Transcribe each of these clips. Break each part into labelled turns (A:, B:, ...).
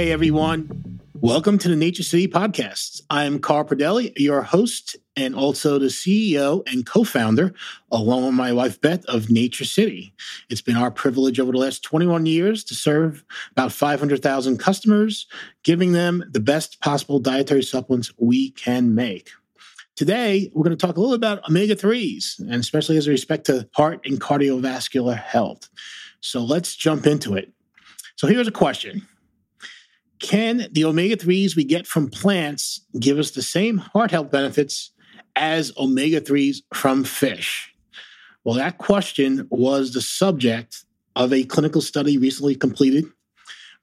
A: Hey, everyone. Welcome to the Nature City Podcast. I'm Carl Pradelli, your host and also the CEO and co founder, along with my wife Beth, of Nature City. It's been our privilege over the last 21 years to serve about 500,000 customers, giving them the best possible dietary supplements we can make. Today, we're going to talk a little about omega 3s, and especially as respect to heart and cardiovascular health. So let's jump into it. So here's a question Can the omega 3s we get from plants give us the same heart health benefits as omega 3s from fish? Well, that question was the subject of a clinical study recently completed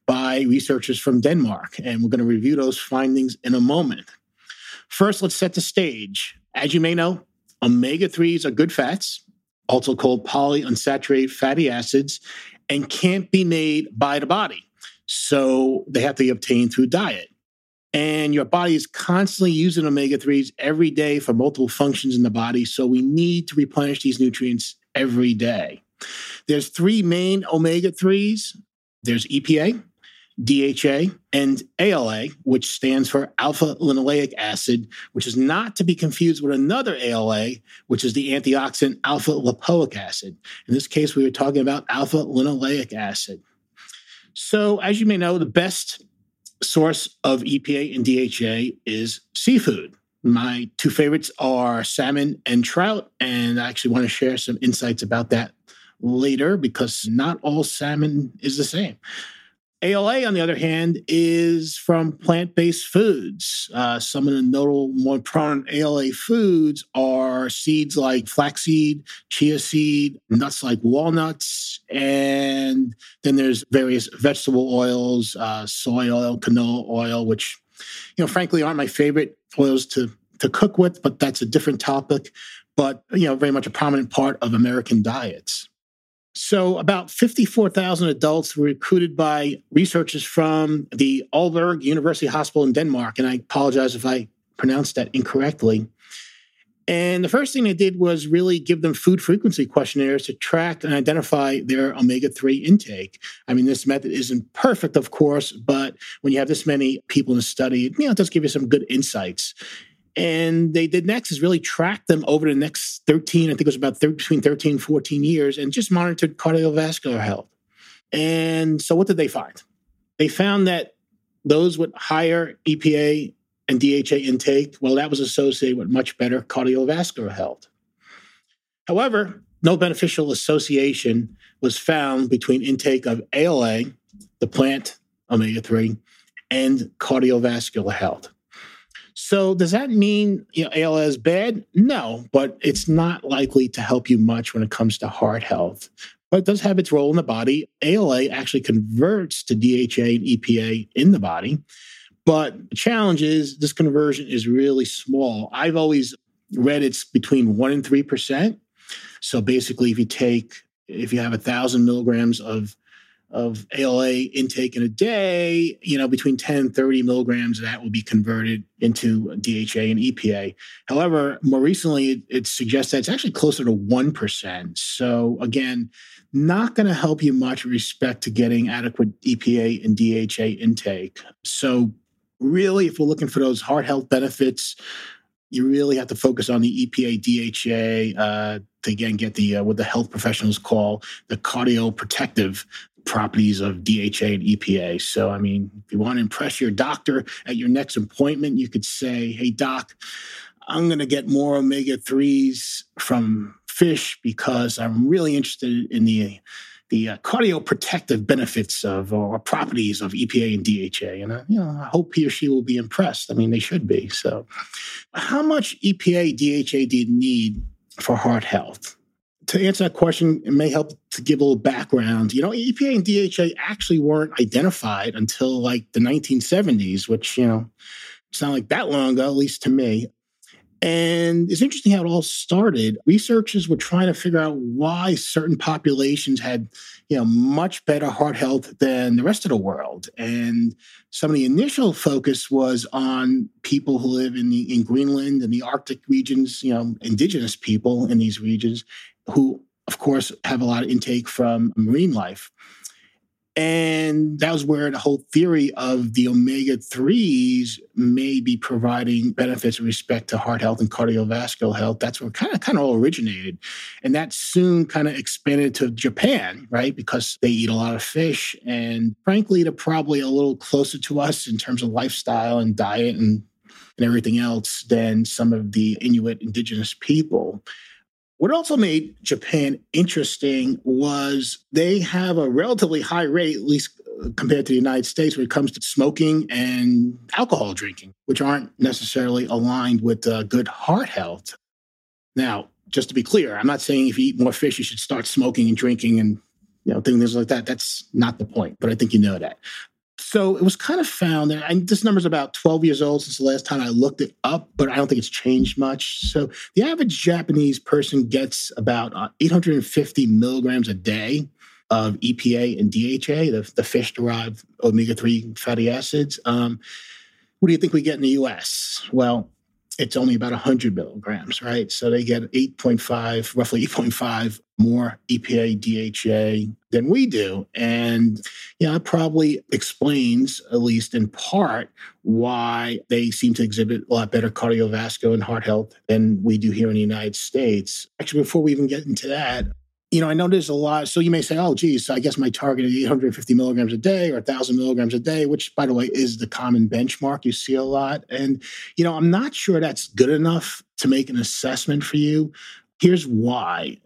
A: by researchers from Denmark, and we're going to review those findings in a moment. First, let's set the stage. As you may know, omega 3s are good fats, also called polyunsaturated fatty acids, and can't be made by the body. So they have to be obtained through diet. And your body is constantly using omega 3s every day for multiple functions in the body. So we need to replenish these nutrients every day. There's three main omega 3s there's EPA, DHA, and ALA, which stands for alpha linoleic acid, which is not to be confused with another ALA, which is the antioxidant alpha lipoic acid. In this case, we were talking about alpha linoleic acid. So, as you may know, the best source of EPA and DHA is seafood. My two favorites are salmon and trout, and I actually want to share some insights about that later because not all salmon is the same. ALA, on the other hand, is from plant based foods. Uh, some of the notable, more prominent ALA foods are seeds like flaxseed, chia seed, nuts like walnuts, and then there's various vegetable oils, uh, soy oil, canola oil, which, you know, frankly, aren't my favorite oils to, to cook with, but that's a different topic. But, you know, very much a prominent part of American diets. So, about 54,000 adults were recruited by researchers from the Aalborg University Hospital in Denmark. And I apologize if I pronounced that incorrectly. And the first thing they did was really give them food frequency questionnaires to track and identify their omega 3 intake. I mean, this method isn't perfect, of course, but when you have this many people in a study, you know, it does give you some good insights. And they did next is really track them over the next 13, I think it was about 13, between 13 and 14 years, and just monitored cardiovascular health. And so what did they find? They found that those with higher EPA and DHA intake, well, that was associated with much better cardiovascular health. However, no beneficial association was found between intake of ALA, the plant omega 3, and cardiovascular health. So does that mean you know, ALA is bad? No, but it's not likely to help you much when it comes to heart health. But it does have its role in the body. ALA actually converts to DHA and EPA in the body. But the challenge is this conversion is really small. I've always read it's between one and three percent. So basically, if you take if you have a thousand milligrams of of ALA intake in a day, you know, between 10 and 30 milligrams, that will be converted into DHA and EPA. However, more recently, it, it suggests that it's actually closer to 1%. So again, not going to help you much with respect to getting adequate EPA and DHA intake. So really, if we're looking for those heart health benefits, you really have to focus on the EPA, DHA uh, to again get the uh, what the health professionals call the cardioprotective properties of DHA and EPA. So, I mean, if you want to impress your doctor at your next appointment, you could say, Hey, doc, I'm going to get more omega 3s from fish because I'm really interested in the the uh, cardioprotective benefits of or properties of EPA and DHA. And uh, you know, I hope he or she will be impressed. I mean, they should be. So, how much EPA DHA do you need for heart health? To answer that question, it may help to give a little background. You know, EPA and DHA actually weren't identified until like the 1970s, which, you know, it's not like that long ago, at least to me. And it's interesting how it all started. Researchers were trying to figure out why certain populations had, you know, much better heart health than the rest of the world. And some of the initial focus was on people who live in the in Greenland and the Arctic regions, you know, indigenous people in these regions, who, of course, have a lot of intake from marine life. And that was where the whole theory of the omega 3s may be providing benefits with respect to heart health and cardiovascular health. That's where kind of kind of all originated. And that soon kind of expanded to Japan, right? Because they eat a lot of fish. And frankly, they're probably a little closer to us in terms of lifestyle and diet and, and everything else than some of the Inuit indigenous people. What also made Japan interesting was they have a relatively high rate, at least uh, compared to the United States, when it comes to smoking and alcohol drinking, which aren't necessarily aligned with uh, good heart health. Now, just to be clear, I'm not saying if you eat more fish, you should start smoking and drinking and you know things like that. That's not the point, but I think you know that. So it was kind of found that, and this number is about 12 years old since the last time I looked it up, but I don't think it's changed much. So the average Japanese person gets about uh, 850 milligrams a day of EPA and DHA, the, the fish derived omega 3 fatty acids. Um, what do you think we get in the US? Well, it's only about 100 milligrams, right? So they get 8.5, roughly 8.5 more EPA, DHA than we do. And, you know, it probably explains, at least in part, why they seem to exhibit a lot better cardiovascular and heart health than we do here in the United States. Actually, before we even get into that, you know, I there's a lot. So you may say, oh, geez, I guess my target is 850 milligrams a day or 1,000 milligrams a day, which, by the way, is the common benchmark you see a lot. And, you know, I'm not sure that's good enough to make an assessment for you. Here's why.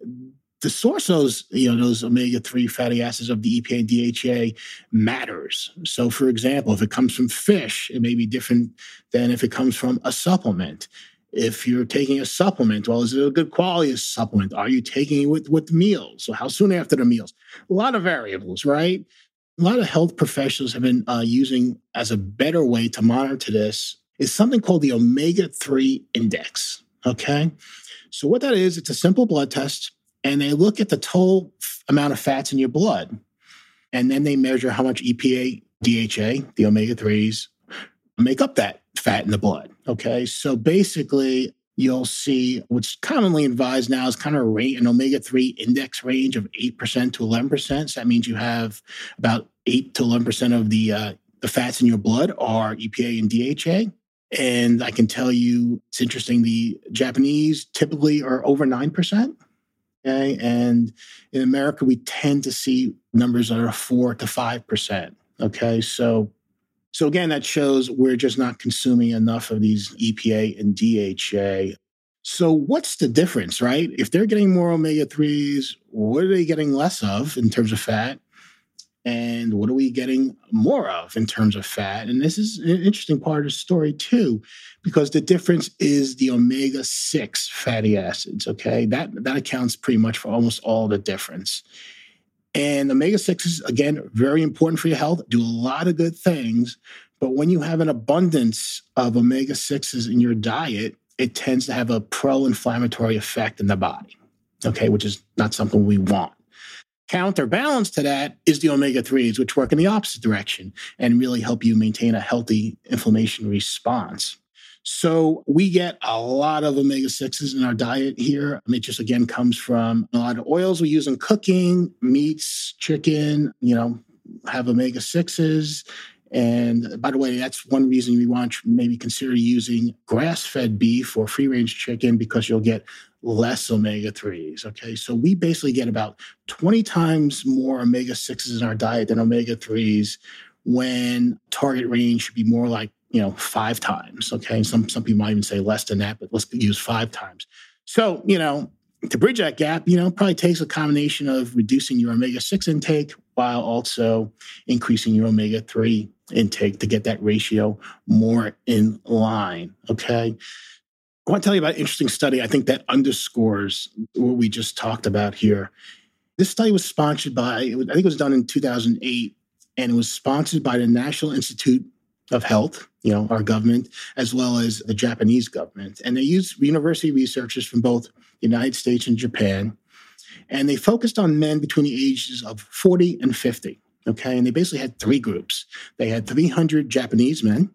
A: The source of those, you know, those omega-3 fatty acids of the EPA and DHA matters. So, for example, if it comes from fish, it may be different than if it comes from a supplement if you're taking a supplement, well, is it a good quality supplement? Are you taking it with, with meals? So how soon after the meals? A lot of variables, right? A lot of health professionals have been uh, using as a better way to monitor this is something called the omega 3 index. Okay. So what that is, it's a simple blood test and they look at the total amount of fats in your blood. And then they measure how much EPA, DHA, the omega 3s, make up that fat in the blood. Okay. So basically, you'll see what's commonly advised now is kind of a an omega 3 index range of 8% to 11%. So that means you have about 8 to 11% of the, uh, the fats in your blood are EPA and DHA. And I can tell you, it's interesting, the Japanese typically are over 9%. Okay. And in America, we tend to see numbers that are 4 to 5%. Okay. So so again, that shows we're just not consuming enough of these EPA and DHA. So what's the difference, right? If they're getting more omega 3s, what are they getting less of in terms of fat? And what are we getting more of in terms of fat? And this is an interesting part of the story too, because the difference is the omega 6 fatty acids. Okay. That that accounts pretty much for almost all the difference. And omega 6s, again, very important for your health, do a lot of good things. But when you have an abundance of omega 6s in your diet, it tends to have a pro inflammatory effect in the body, okay, which is not something we want. Counterbalance to that is the omega 3s, which work in the opposite direction and really help you maintain a healthy inflammation response. So we get a lot of omega 6s in our diet here. It just again comes from a lot of oils we use in cooking, meats, chicken, you know, have omega 6s. And by the way, that's one reason we want to maybe consider using grass fed beef or free range chicken because you'll get less omega 3s. Okay. So we basically get about 20 times more omega 6s in our diet than omega 3s when target range should be more like you know, five times. Okay. Some some people might even say less than that, but let's use five times. So, you know, to bridge that gap, you know, probably takes a combination of reducing your omega 6 intake while also increasing your omega 3 intake to get that ratio more in line. Okay. I want to tell you about an interesting study I think that underscores what we just talked about here. This study was sponsored by, I think it was done in 2008, and it was sponsored by the National Institute of Health, you know, our government, as well as the Japanese government. And they used university researchers from both the United States and Japan. And they focused on men between the ages of 40 and 50. Okay. And they basically had three groups. They had 300 Japanese men.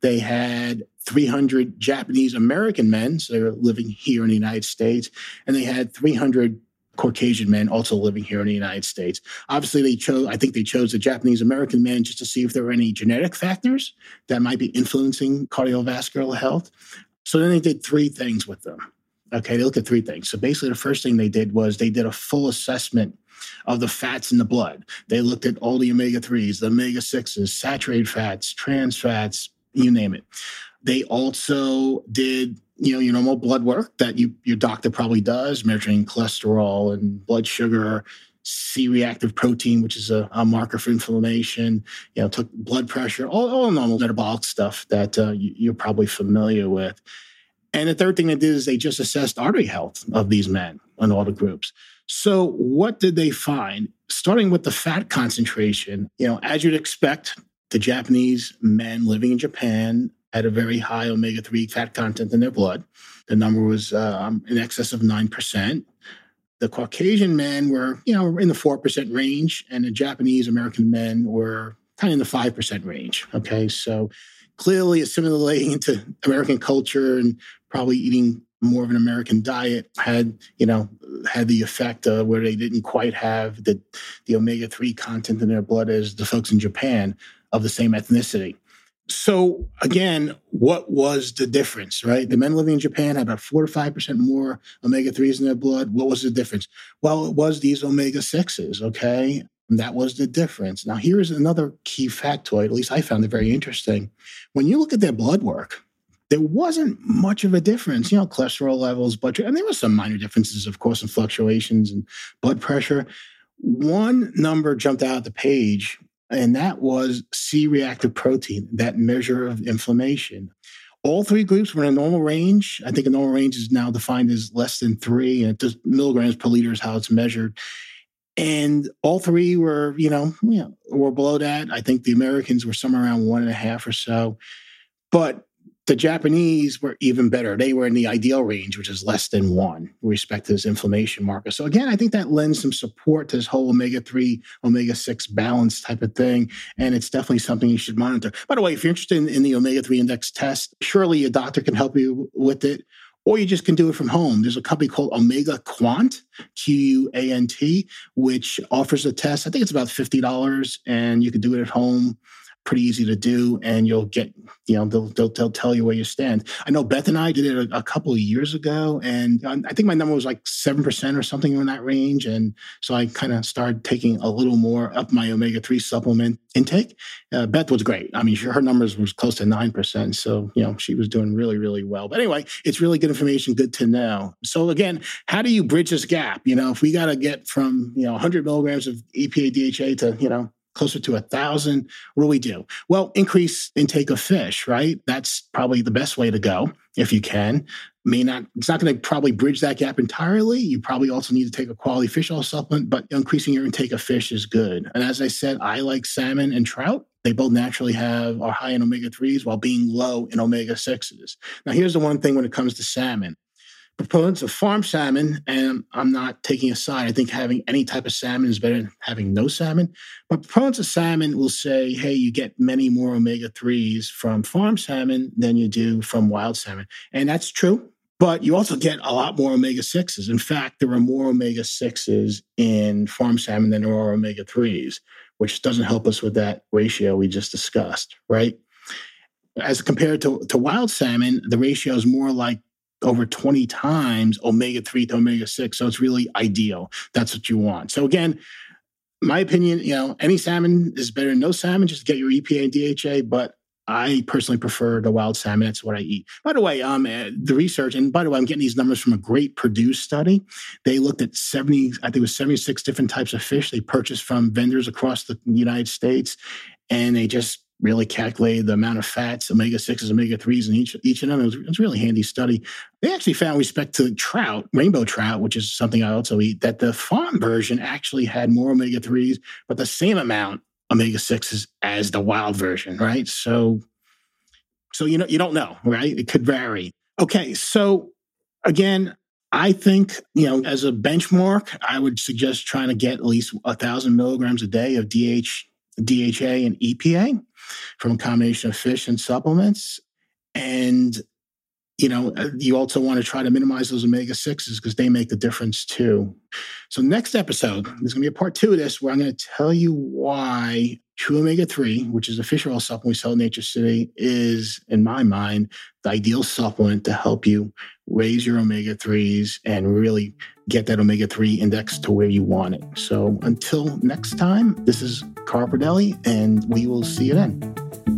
A: They had 300 Japanese American men, so they were living here in the United States, and they had 300 Caucasian men also living here in the United States. Obviously, they chose, I think they chose the Japanese American men just to see if there were any genetic factors that might be influencing cardiovascular health. So then they did three things with them. Okay, they looked at three things. So basically, the first thing they did was they did a full assessment of the fats in the blood. They looked at all the omega 3s, the omega 6s, saturated fats, trans fats, you name it. They also did you know your normal blood work that you your doctor probably does, measuring cholesterol and blood sugar, C-reactive protein, which is a, a, marker for inflammation. You know, took blood pressure, all, all normal metabolic stuff that uh, you, are probably familiar with. And the third thing they did is they just assessed artery health of these men on all the groups. So what did they find? Starting with the fat concentration, you know, as you'd expect, the Japanese men living in Japan had a very high omega 3 fat content in their blood. The number was um, in excess of 9%. The Caucasian men were, you know, in the 4% range, and the Japanese American men were kind of in the 5% range. Okay. So clearly assimilating into American culture and probably eating more of an American diet had, you know, had the effect uh, where they didn't quite have the, the omega 3 content in their blood as the folks in Japan of the same ethnicity. So again, what was the difference, right? The men living in Japan had about four to five percent more omega threes in their blood. What was the difference? Well, it was these omega sixes. Okay, and that was the difference. Now, here's another key factoid. At least I found it very interesting. When you look at their blood work, there wasn't much of a difference. You know, cholesterol levels, blood, and there were some minor differences, of course, in fluctuations and blood pressure. One number jumped out of the page and that was C reactive protein, that measure of inflammation. All three groups were in a normal range. I think a normal range is now defined as less than three, and just milligrams per liter is how it's measured. And all three were, you know, you know, were below that. I think the Americans were somewhere around one and a half or so. But the Japanese were even better. They were in the ideal range, which is less than one with respect to this inflammation marker. So again, I think that lends some support to this whole omega-3, omega-6 balance type of thing. And it's definitely something you should monitor. By the way, if you're interested in, in the omega-3 index test, surely a doctor can help you with it. Or you just can do it from home. There's a company called Omega Quant, Q U A N T, which offers a test. I think it's about $50 and you can do it at home pretty easy to do and you'll get you know they'll, they'll, they'll tell you where you stand. I know beth and i did it a, a couple of years ago and i think my number was like 7% or something in that range and so i kind of started taking a little more up my omega-3 supplement intake. Uh, beth was great. I mean her numbers was close to 9% so you know she was doing really really well. But anyway it's really good information good to know. So again how do you bridge this gap? You know if we got to get from you know 100 milligrams of epa dha to you know closer to a thousand. What do we do? Well, increase intake of fish, right? That's probably the best way to go if you can. May not, it's not going to probably bridge that gap entirely. You probably also need to take a quality fish oil supplement, but increasing your intake of fish is good. And as I said, I like salmon and trout. They both naturally have are high in omega 3s while being low in omega 6s. Now, here's the one thing when it comes to salmon proponents of farm salmon, and I'm not taking a side. I think having any type of salmon is better than having no salmon. But proponents of salmon will say, hey, you get many more omega 3s from farm salmon than you do from wild salmon. And that's true. But you also get a lot more omega 6s. In fact, there are more omega 6s in farm salmon than there are omega 3s, which doesn't help us with that ratio we just discussed, right? As compared to, to wild salmon, the ratio is more like over 20 times omega 3 to omega 6. So it's really ideal. That's what you want. So again, my opinion, you know, any salmon is better than no salmon. Just get your EPA and DHA, but I personally prefer the wild salmon. That's what I eat. By the way, um, uh, the research, and by the way, I'm getting these numbers from a great Purdue study. They looked at 70, I think it was 76 different types of fish they purchased from vendors across the United States. And they just really calculated the amount of fats, omega sixes, omega threes in each each of them. It was, it was, a really handy study. They actually found, respect to trout, rainbow trout, which is something I also eat, that the farm version actually had more omega threes, but the same amount omega sixes as the wild version, right? So, so you know, you don't know, right? It could vary. Okay, so again. I think, you know, as a benchmark, I would suggest trying to get at least a thousand milligrams a day of DH, DHA and EPA from a combination of fish and supplements. And you know, uh, you also want to try to minimize those omega 6s because they make the difference too. So, next episode, there's going to be a part two of this where I'm going to tell you why True Omega 3, which is a fish oil supplement we sell in Nature City, is, in my mind, the ideal supplement to help you raise your omega 3s and really get that omega 3 index to where you want it. So, until next time, this is Carl and we will see you then.